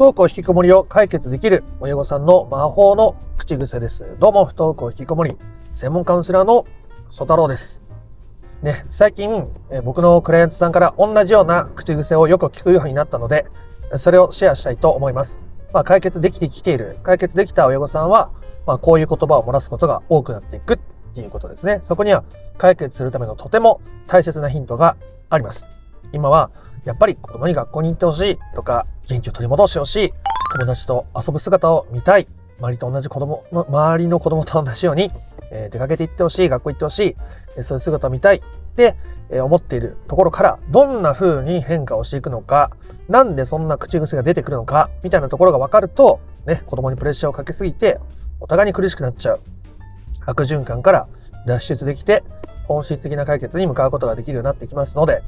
登校引きこもりを解決できる親御さんの魔法の口癖です。どうも、不登校引きこもり、専門カウンセラーの曽太郎です。ね、最近、え僕のクライアントさんから同じような口癖をよく聞くようになったので、それをシェアしたいと思います。まあ、解決できてきている、解決できた親御さんは、まあ、こういう言葉を漏らすことが多くなっていくっていうことですね。そこには解決するためのとても大切なヒントがあります。今は、やっぱり子供に学校に行ってほしいとか、元気を取り戻してほしい、友達と遊ぶ姿を見たい、周りと同じ子供の、周りの子供と同じように、えー、出かけて行ってほしい、学校行ってほしい、えー、そういう姿を見たい。ってえー、思っているところから、どんな風に変化をしていくのか、なんでそんな口癖が出てくるのか、みたいなところが分かると、ね、子供にプレッシャーをかけすぎて、お互いに苦しくなっちゃう。悪循環から脱出できて、本質的な解決に向かうことができるようになってきますので、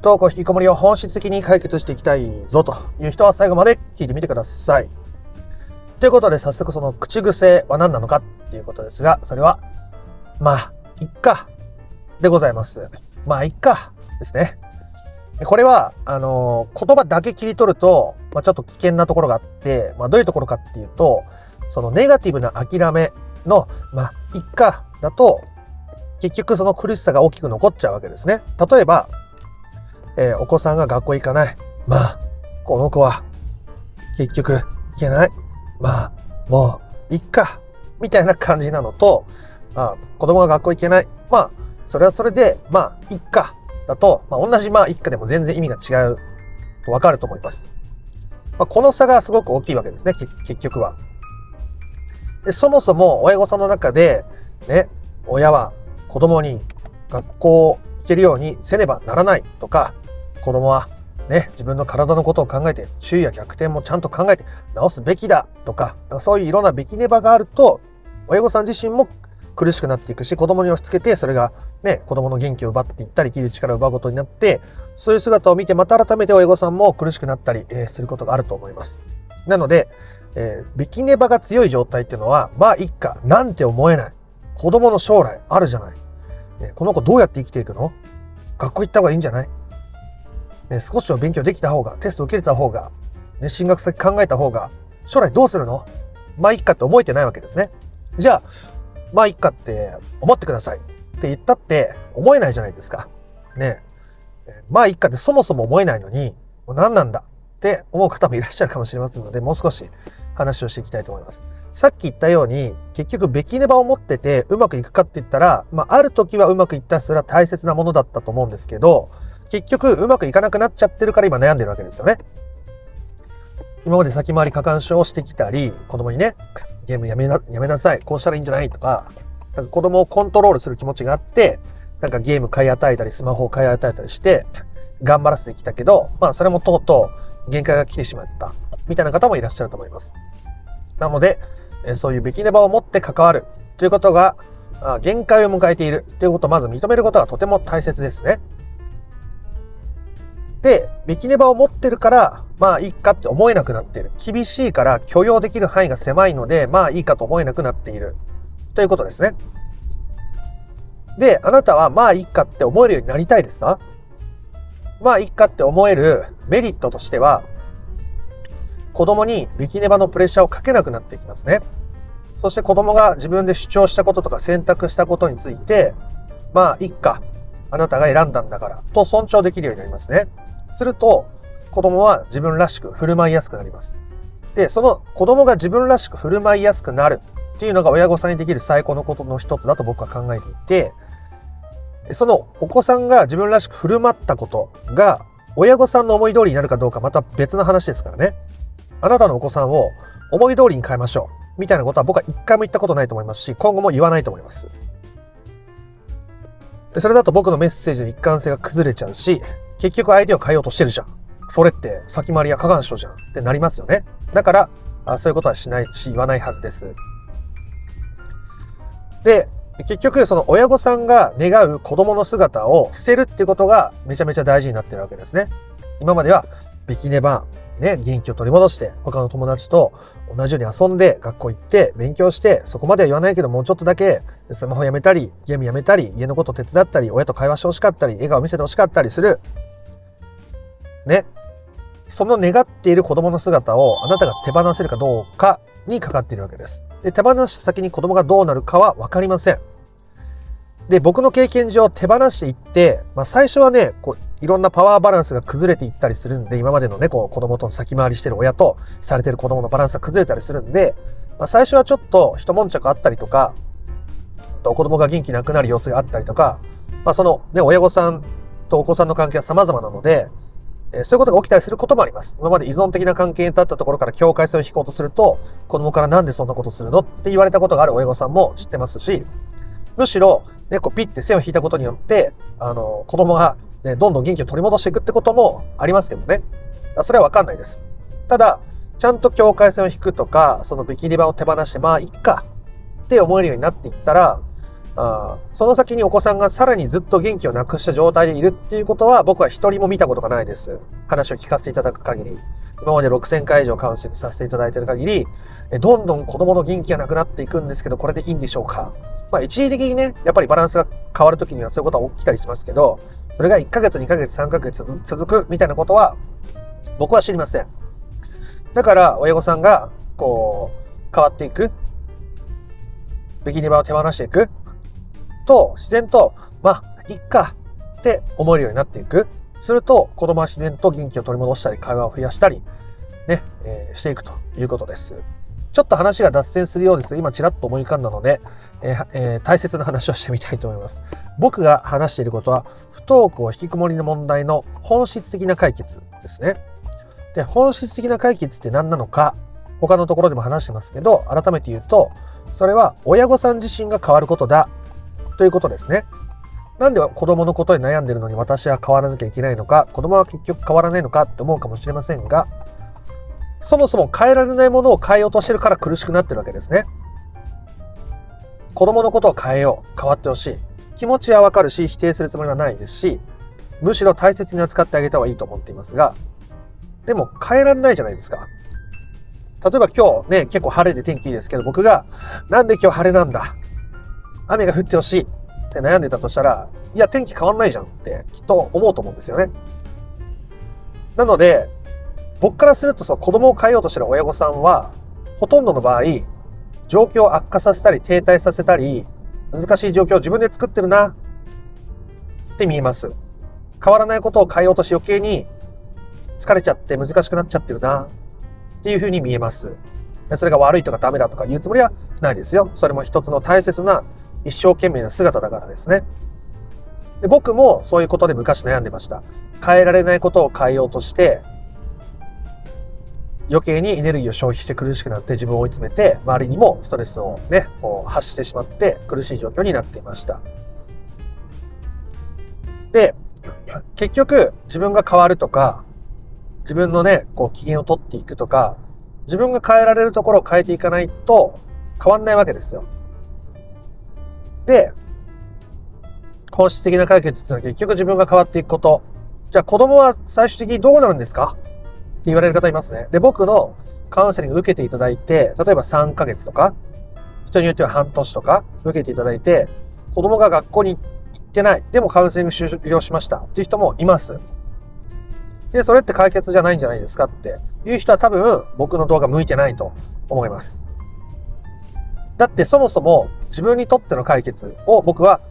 不登校引きこもりを本質的に解決していきたいぞという人は最後まで聞いてみてください。ということで早速その口癖は何なのかっていうことですが、それは、まあ、いっか、でございます。まあ、いっか、ですね。これは、あの、言葉だけ切り取ると、まあ、ちょっと危険なところがあって、まあ、どういうところかっていうと、そのネガティブな諦めの、まあ、いっか、だと、結局その苦しさが大きく残っちゃうわけですね。例えば、えー、お子さんが学校行かない。まあ、この子は、結局、行けない。まあ、もう、いっか。みたいな感じなのと、あ子供が学校行けない。まあ、それはそれで、まあ、いっか。だと、まあ、同じまあ、一家でも全然意味が違うとわかると思います。まあ、この差がすごく大きいわけですね、結局は。でそもそも親御さんの中で、ね、親は子供に学校行けるようにせねばならないとか、子供はね、自分の体のことを考えて、周囲や逆転もちゃんと考えて直すべきだとか、そういういろんなべきねばがあると、親御さん自身も苦しくなっていくし、子供に押し付けて、それがね、子供の元気を奪っていったり、生きる力を奪うことになって、そういう姿を見て、また改めて親御さんも苦しくなったり、えー、することがあると思います。なので、えー、ビキネバが強い状態っていうのは、まあ一家、なんて思えない。子供の将来あるじゃない。ね、この子どうやって生きていくの？学校行った方がいいんじゃない、ね、少しは勉強できた方が、テスト受けれた方が、ね、進学先考えた方が、将来どうするの？まあ一家って思えてないわけですね。じゃあ、まあいっかって思ってくださいって言ったって思えないじゃないですか。ねまあいっかってそもそも思えないのに、何なんだ？って思う方もいらっしゃるかもしれませんので、もう少し話をしていきたいと思います。さっき言ったように、結局、べきねばを持っててうまくいくかって言ったら、まあ、ある時はうまくいったそれは大切なものだったと思うんですけど、結局、うまくいかなくなっちゃってるから今悩んでるわけですよね。今まで先回り過干渉をしてきたり、子供にね、ゲームやめな、やめなさい、こうしたらいいんじゃないとか、なんか子供をコントロールする気持ちがあって、なんかゲーム買い与えたり、スマホを買い与えたりして、頑張らせてきたけど、まあそれもとうとう限界が来てしまった、みたいな方もいらっしゃると思います。なので、そういうべきネバを持って関わるということが、限界を迎えているということをまず認めることがとても大切ですね。で、ビキネバを持ってるから、まあいいかって思えなくなっている。厳しいから許容できる範囲が狭いので、まあいいかと思えなくなっている。ということですね。で、あなたはまあいいかって思えるようになりたいですか？まあいいかって思えるメリットとしては、子供にビキネバのプレッシャーをかけなくなっていきますね。そして子供が自分で主張したこととか選択したことについて、まあいいか、あなたが選んだんだからと尊重できるようになりますね。すると、子供は自分らしく振る舞いやすくなります。で、その子供が自分らしく振る舞いやすくなるっていうのが親御さんにできる最高のことの一つだと僕は考えていて、そのお子さんが自分らしく振る舞ったことが親御さんの思い通りになるかどうかまた別の話ですからね。あなたのお子さんを思い通りに変えましょう。みたいなことは僕は一回も言ったことないと思いますし、今後も言わないと思います。それだと僕のメッセージの一貫性が崩れちゃうし、結局相手を変えようとしてるじゃん。それって先回りや過干渉じゃんってなりますよね。だから、あそういうことはしないし、言わないはずです。で、結局、その親御さんが願う子供の姿を捨てるってことがめちゃめちゃ大事になってるわけですね。今までは、ビキネバン、ね、元気を取り戻して、他の友達と同じように遊んで、学校行って、勉強して、そこまでは言わないけど、もうちょっとだけ、スマホやめたり、ゲームやめたり、家のこと手伝ったり、親と会話してほしかったり、笑顔見せてほしかったりする。ね。その願っている子供の姿をあなたが手放せるかどうかにかかっているわけです。で、手放した先に子供がどうなるかは分かりません。で、僕の経験上手放していって、まあ、最初はね、こういろんなパワーバランスが崩れていったりするんで、今までのね、こう子供との先回りしてる親とされてる子供のバランスが崩れたりするんで、まあ、最初はちょっと一悶着あったりとか、と子供が元気なくなる様子があったりとか、まあ、そのね、親御さんとお子さんの関係は様々なので、えそういうことが起きたりすることもあります。今まで依存的な関係に立ったところから境界線を引こうとすると、子供からなんでそんなことするのって言われたことがある親御さんも知ってますし、むしろ、ね、こうピッて線を引いたことによって、あの、子供が、ね、どんどん元気を取り戻していくってこともありますけどね。それはわかんないです。ただ、ちゃんと境界線を引くとか、そのビキニバを手放して、まあ、いっかって思えるようになっていったら、あその先にお子さんがさらにずっと元気をなくした状態でいるっていうことは僕は一人も見たことがないです。話を聞かせていただく限り。今まで6000回以上カウンセリングさせていただいている限り、どんどん子供の元気がなくなっていくんですけど、これでいいんでしょうか？まあ一時的にね、やっぱりバランスが変わるときにはそういうことは起きたりしますけど、それが1ヶ月、2ヶ月、3ヶ月続くみたいなことは僕は知りません。だから親御さんがこう変わっていく、ビキニバを手放していくと、自然と、まあ、いっかって思えるようになっていく。すると、子供は自然と元気を取り戻したり、会話を増やしたり、ね、えー、していくということです。ちょっと話が脱線するようです、今ちらっと思い浮かんだので、えーえー、大切な話をしてみたいと思います。僕が話していることは、不登校引きこもりの問題の本質的な解決ですね。で、本質的な解決って何なのか、他のところでも話してますけど、改めて言うと、それは親御さん自身が変わることだということですね。なんで子供のことに悩んでるのに私は変わらなきゃいけないのか、子供は結局変わらないのかって思うかもしれませんが、そもそも変えられないものを変えようとしてるから苦しくなってるわけですね。子供のことを変えよう、変わってほしい。気持ちはわかるし、否定するつもりはないですし、むしろ大切に扱ってあげた方がいいと思っていますが、でも変えられないじゃないですか。例えば今日ね、結構晴れで天気いいですけど、僕が、なんで今日晴れなんだ雨が降ってほしいって悩んでたとしたら、いや、天気変わんないじゃんってきっと思うと思うんですよね。なので、僕からするとその子供を変えようとしてる親御さんは、ほとんどの場合、状況を悪化させたり停滞させたり、難しい状況を自分で作ってるなって見えます。変わらないことを変えようとし余計に疲れちゃって難しくなっちゃってるなっていうふうに見えます。それが悪いとかダメだとか言うつもりはないですよ。それも一つの大切な一生懸命な姿だからですね。で僕もそういうことで昔悩んでました。変えられないことを変えようとして、余計にエネルギーを消費して苦しくなって自分を追い詰めて、周りにもストレスをね、こう発してしまって苦しい状況になっていました。で、結局自分が変わるとか、自分のね、こう機嫌を取っていくとか、自分が変えられるところを変えていかないと変わんないわけですよ。で、本質的な解決っていうのは結局自分が変わっていくこと。じゃあ子供は最終的にどうなるんですか？って言われる方いますね。で、僕のカウンセリング受けていただいて、例えば3ヶ月とか、人によっては半年とか受けていただいて、子供が学校に行ってない。でもカウンセリング終了しましたっていう人もいます。で、それって解決じゃないんじゃないですかっていう人は多分僕の動画向いてないと思います。だってそもそも自分にとっての解決を僕は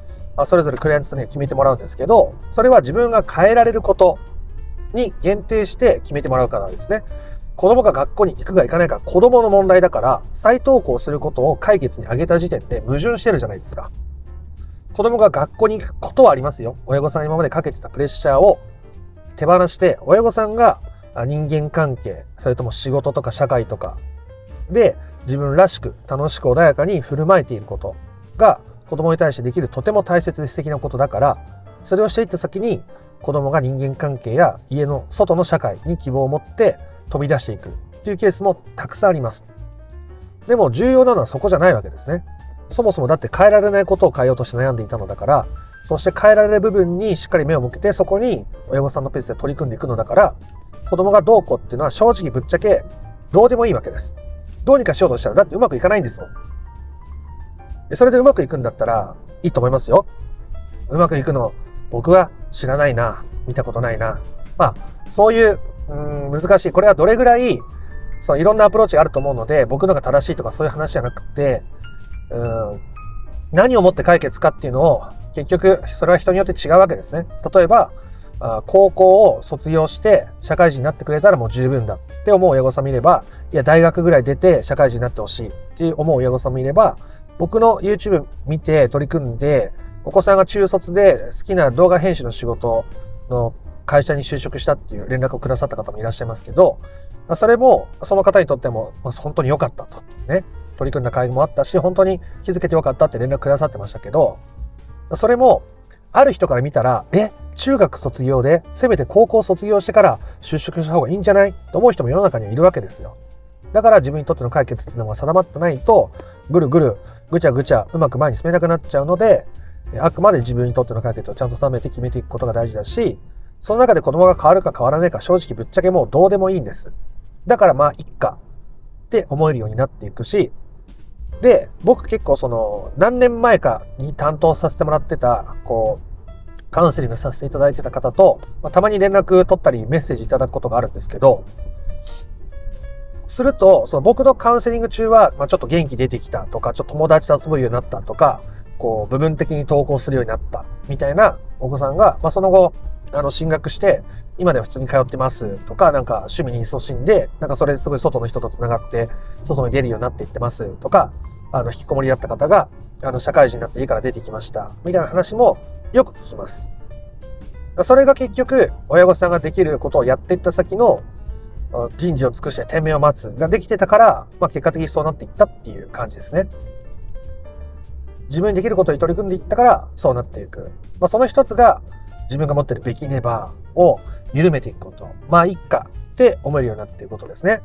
それぞれクライアントさんに決めてもらうんですけど、それは自分が変えられることに限定して決めてもらうからですね。子供が学校に行くか行かないか子供の問題だから再登校することを解決に挙げた時点で矛盾してるじゃないですか。子供が学校に行くことはありますよ。親御さん今までかけてたプレッシャーを手放して親御さんが人間関係、それとも仕事とか社会とかで自分らしく楽しく穏やかに振る舞えていることが子供に対してできるとても大切で素敵なことだからそれをしていった先に子供が人間関係や家の外の社会に希望を持って飛び出していくっていうケースもたくさんあります。でも重要なのはそこじゃないわけですね。そもそもだって変えられないことを変えようとして悩んでいたのだからそして変えられる部分にしっかり目を向けてそこに親御さんのペースで取り組んでいくのだから子供がどうこうっていうのは正直ぶっちゃけどうでもいいわけです。どうにかしようとしたら、だってうまくいかないんですもん。それでうまくいくんだったら、いいと思いますよ。うまくいくの、僕は知らないな、見たことないな。まあ、そういううん難しい。これはどれぐらい、そう、いろんなアプローチがあると思うので、僕のが正しいとかそういう話じゃなくて、うん、何をもって解決かっていうのを、結局、それは人によって違うわけですね。例えば、高校を卒業して社会人になってくれたらもう十分だって思う親御さんもいれば、いや、大学ぐらい出て社会人になってほしいって思う親御さんもいれば、僕の YouTube 見て取り組んで、お子さんが中卒で好きな動画編集の仕事の会社に就職したっていう連絡をくださった方もいらっしゃいますけど、それもその方にとっても本当に良かったと。ね。取り組んだ会もあったし、本当に気づけて良かったって連絡くださってましたけど、それもある人から見たら、え、中学卒業で、せめて高校卒業してから就職した方がいいんじゃない？と思う人も世の中にはいるわけですよ。だから自分にとっての解決っていうのが定まってないと、ぐるぐる、ぐちゃぐちゃ、うまく前に進めなくなっちゃうので、あくまで自分にとっての解決をちゃんと定めて決めていくことが大事だし、その中で子供が変わるか変わらないか正直ぶっちゃけもうどうでもいいんです。だからまあ、いっかって思えるようになっていくし、で、僕結構その、何年前かに担当させてもらってた、こう、カウンセリングさせていただいてた方と、まあ、たまに連絡取ったりメッセージいただくことがあるんですけど、すると、その僕のカウンセリング中は、まあ、ちょっと元気出てきたとか、ちょっと友達と遊ぶようになったとか、こう、部分的に投稿するようになったみたいなお子さんが、まあ、その後、あの、進学して、今では普通に通ってますとか、なんか趣味に勤しんで、なんかそれすごい外の人と繋がって、外に出るようになっていってますとか、あの、引きこもりだった方が、あの、社会人になって家から出てきました。みたいな話もよく聞きます。それが結局、親御さんができることをやっていった先の人事を尽くして天命を待つができてたから、まあ、結果的にそうなっていったっていう感じですね。自分にできることに取り組んでいったからそうなっていく。まあ、その一つが自分が持ってるべきネバーを緩めていくこと。まあ、いっかって思えるようになっていくことですね。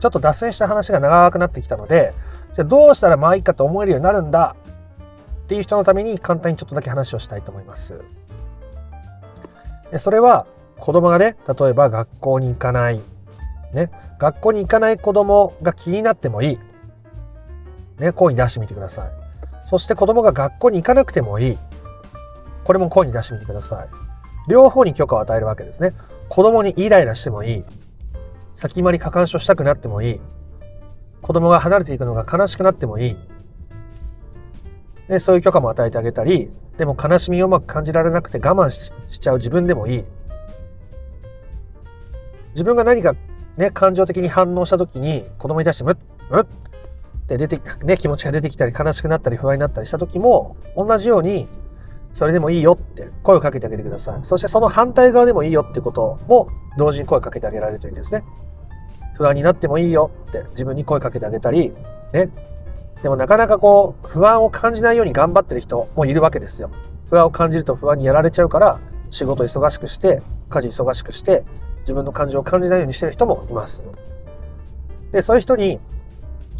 ちょっと脱線した話が長くなってきたので、じゃあどうしたらまあいいかと思えるようになるんだっていう人のために簡単にちょっとだけ話をしたいと思います。それは子供がね、例えば学校に行かない。ね、学校に行かない子供が気になってもいい。ね、声に出してみてください。そして子供が学校に行かなくてもいい。これも声に出してみてください。両方に許可を与えるわけですね。子供にイライラしてもいい。先回り過干渉したくなってもいい。子供が離れていくのが悲しくなってもいい。で、そういう許可も与えてあげたり、でも悲しみをうまく感じられなくて我慢しちゃう自分でもいい。自分が何かね、感情的に反応した時に子供に対してムッ、ムッって出て、ね、気持ちが出てきたり悲しくなったり不安になったりした時も同じようにそれでもいいよって声をかけてあげてください。そしてその反対側でもいいよってことも同時に声をかけてあげられるといいですね。不安になってもいいよって自分に声かけてあげたり、ね。でもなかなかこう、不安を感じないように頑張ってる人もいるわけですよ。不安を感じると不安にやられちゃうから、仕事忙しくして、家事忙しくして、自分の感情を感じないようにしてる人もいます。で、そういう人に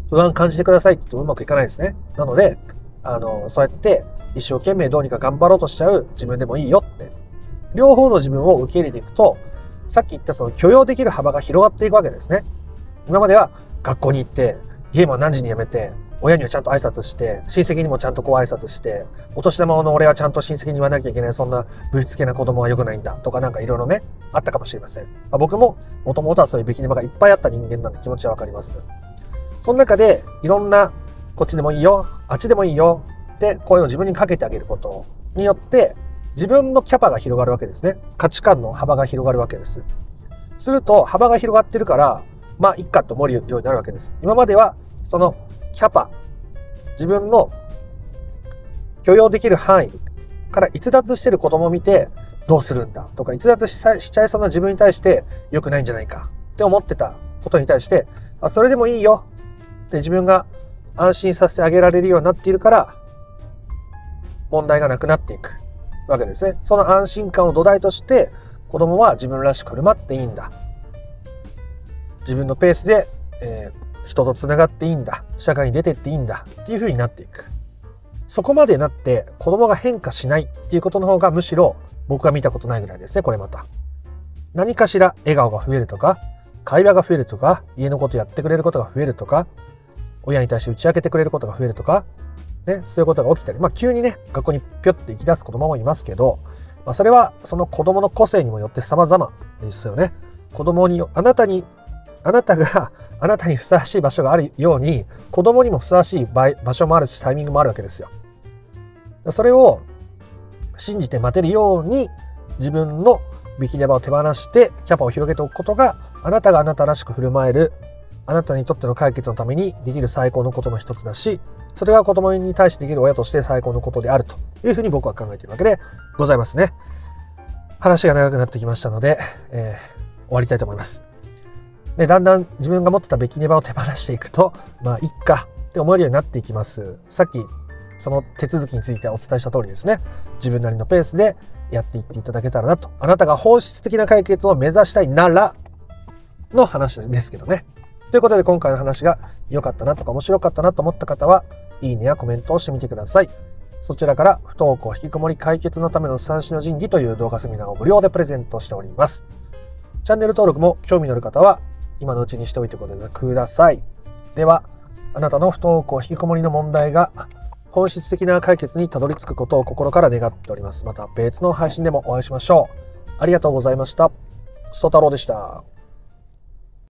不安感じてくださいって言ってもうまくいかないですね。なので、あの、そうやって一生懸命どうにか頑張ろうとしちゃう自分でもいいよって。両方の自分を受け入れていくと、さっき言ったその許容できる幅が広がっていくわけですね。今までは学校に行って、ゲームは何時にやめて、親にはちゃんと挨拶して、親戚にもちゃんとこう挨拶して、お年玉の俺はちゃんと親戚に言わなきゃいけない、そんな物質系な子供は良くないんだとかなんかいろいろね、あったかもしれません。まあ、僕ももともとはそういうべきネバがいっぱいあった人間なんで気持ちはわかります。その中でいろんな、こっちでもいいよ、あっちでもいいよって声を自分にかけてあげることによって、自分のキャパが広がるわけですね。価値観の幅が広がるわけです。すると幅が広がってるから、まあ、いっかと思うようになるわけです。今までは、そのキャパ、自分の許容できる範囲から逸脱してる子供を見て、どうするんだ？とか、逸脱しちゃいそうな自分に対して良くないんじゃないか？って思ってたことに対して、あそれでもいいよって自分が安心させてあげられるようになっているから、問題がなくなっていく。わけですね。その安心感を土台として子供は自分らしく振る舞っていいんだ。自分のペースで、えー、人と繋がっていいんだ。社会に出てっていいんだ。っていう風になっていく。そこまでなって子供が変化しないっていうことの方がむしろ僕が見たことないぐらいですね、これまた。何かしら笑顔が増えるとか、会話が増えるとか、家のことやってくれることが増えるとか、親に対して打ち明けてくれることが増えるとか、ね、そういうことが起きたり、まあ、急にね、学校にぴょって行き出す子供もいますけど、まあ、それはその子供の個性にもよって様々ですよね。子供に、あなたに、あなたが あなたにふさわしい場所があるように、子供にもふさわしい場所もあるし、タイミングもあるわけですよ。それを信じて待てるように、自分のビキネバを手放してキャパを広げておくことがあなたがあなたらしく振る舞えるあなたにとっての解決のためにできる最高のことの一つだしそれが子供に対してできる親として最高のことであるというふうに僕は考えているわけでございますね話が長くなってきましたので、えー、終わりたいと思いますでだんだん自分が持ってたべきネバを手放していくとまあいっかって思えるようになっていきますさっきその手続きについてお伝えした通りですね自分なりのペースでやっていっていただけたらなと。あなたが本質的な解決を目指したいならの話ですけどね。ということで今回の話が良かったなとか面白かったなと思った方は、いいねやコメントをしてみてください。そちらから不登校引きこもり解決のための三種の神器という動画セミナーを無料でプレゼントしております。チャンネル登録も興味のある方は今のうちにしておいてください。では、あなたの不登校引きこもりの問題が本質的な解決にたどり着くことを心から願っております。また別の配信でもお会いしましょう。ありがとうございました。ソ太郎でした。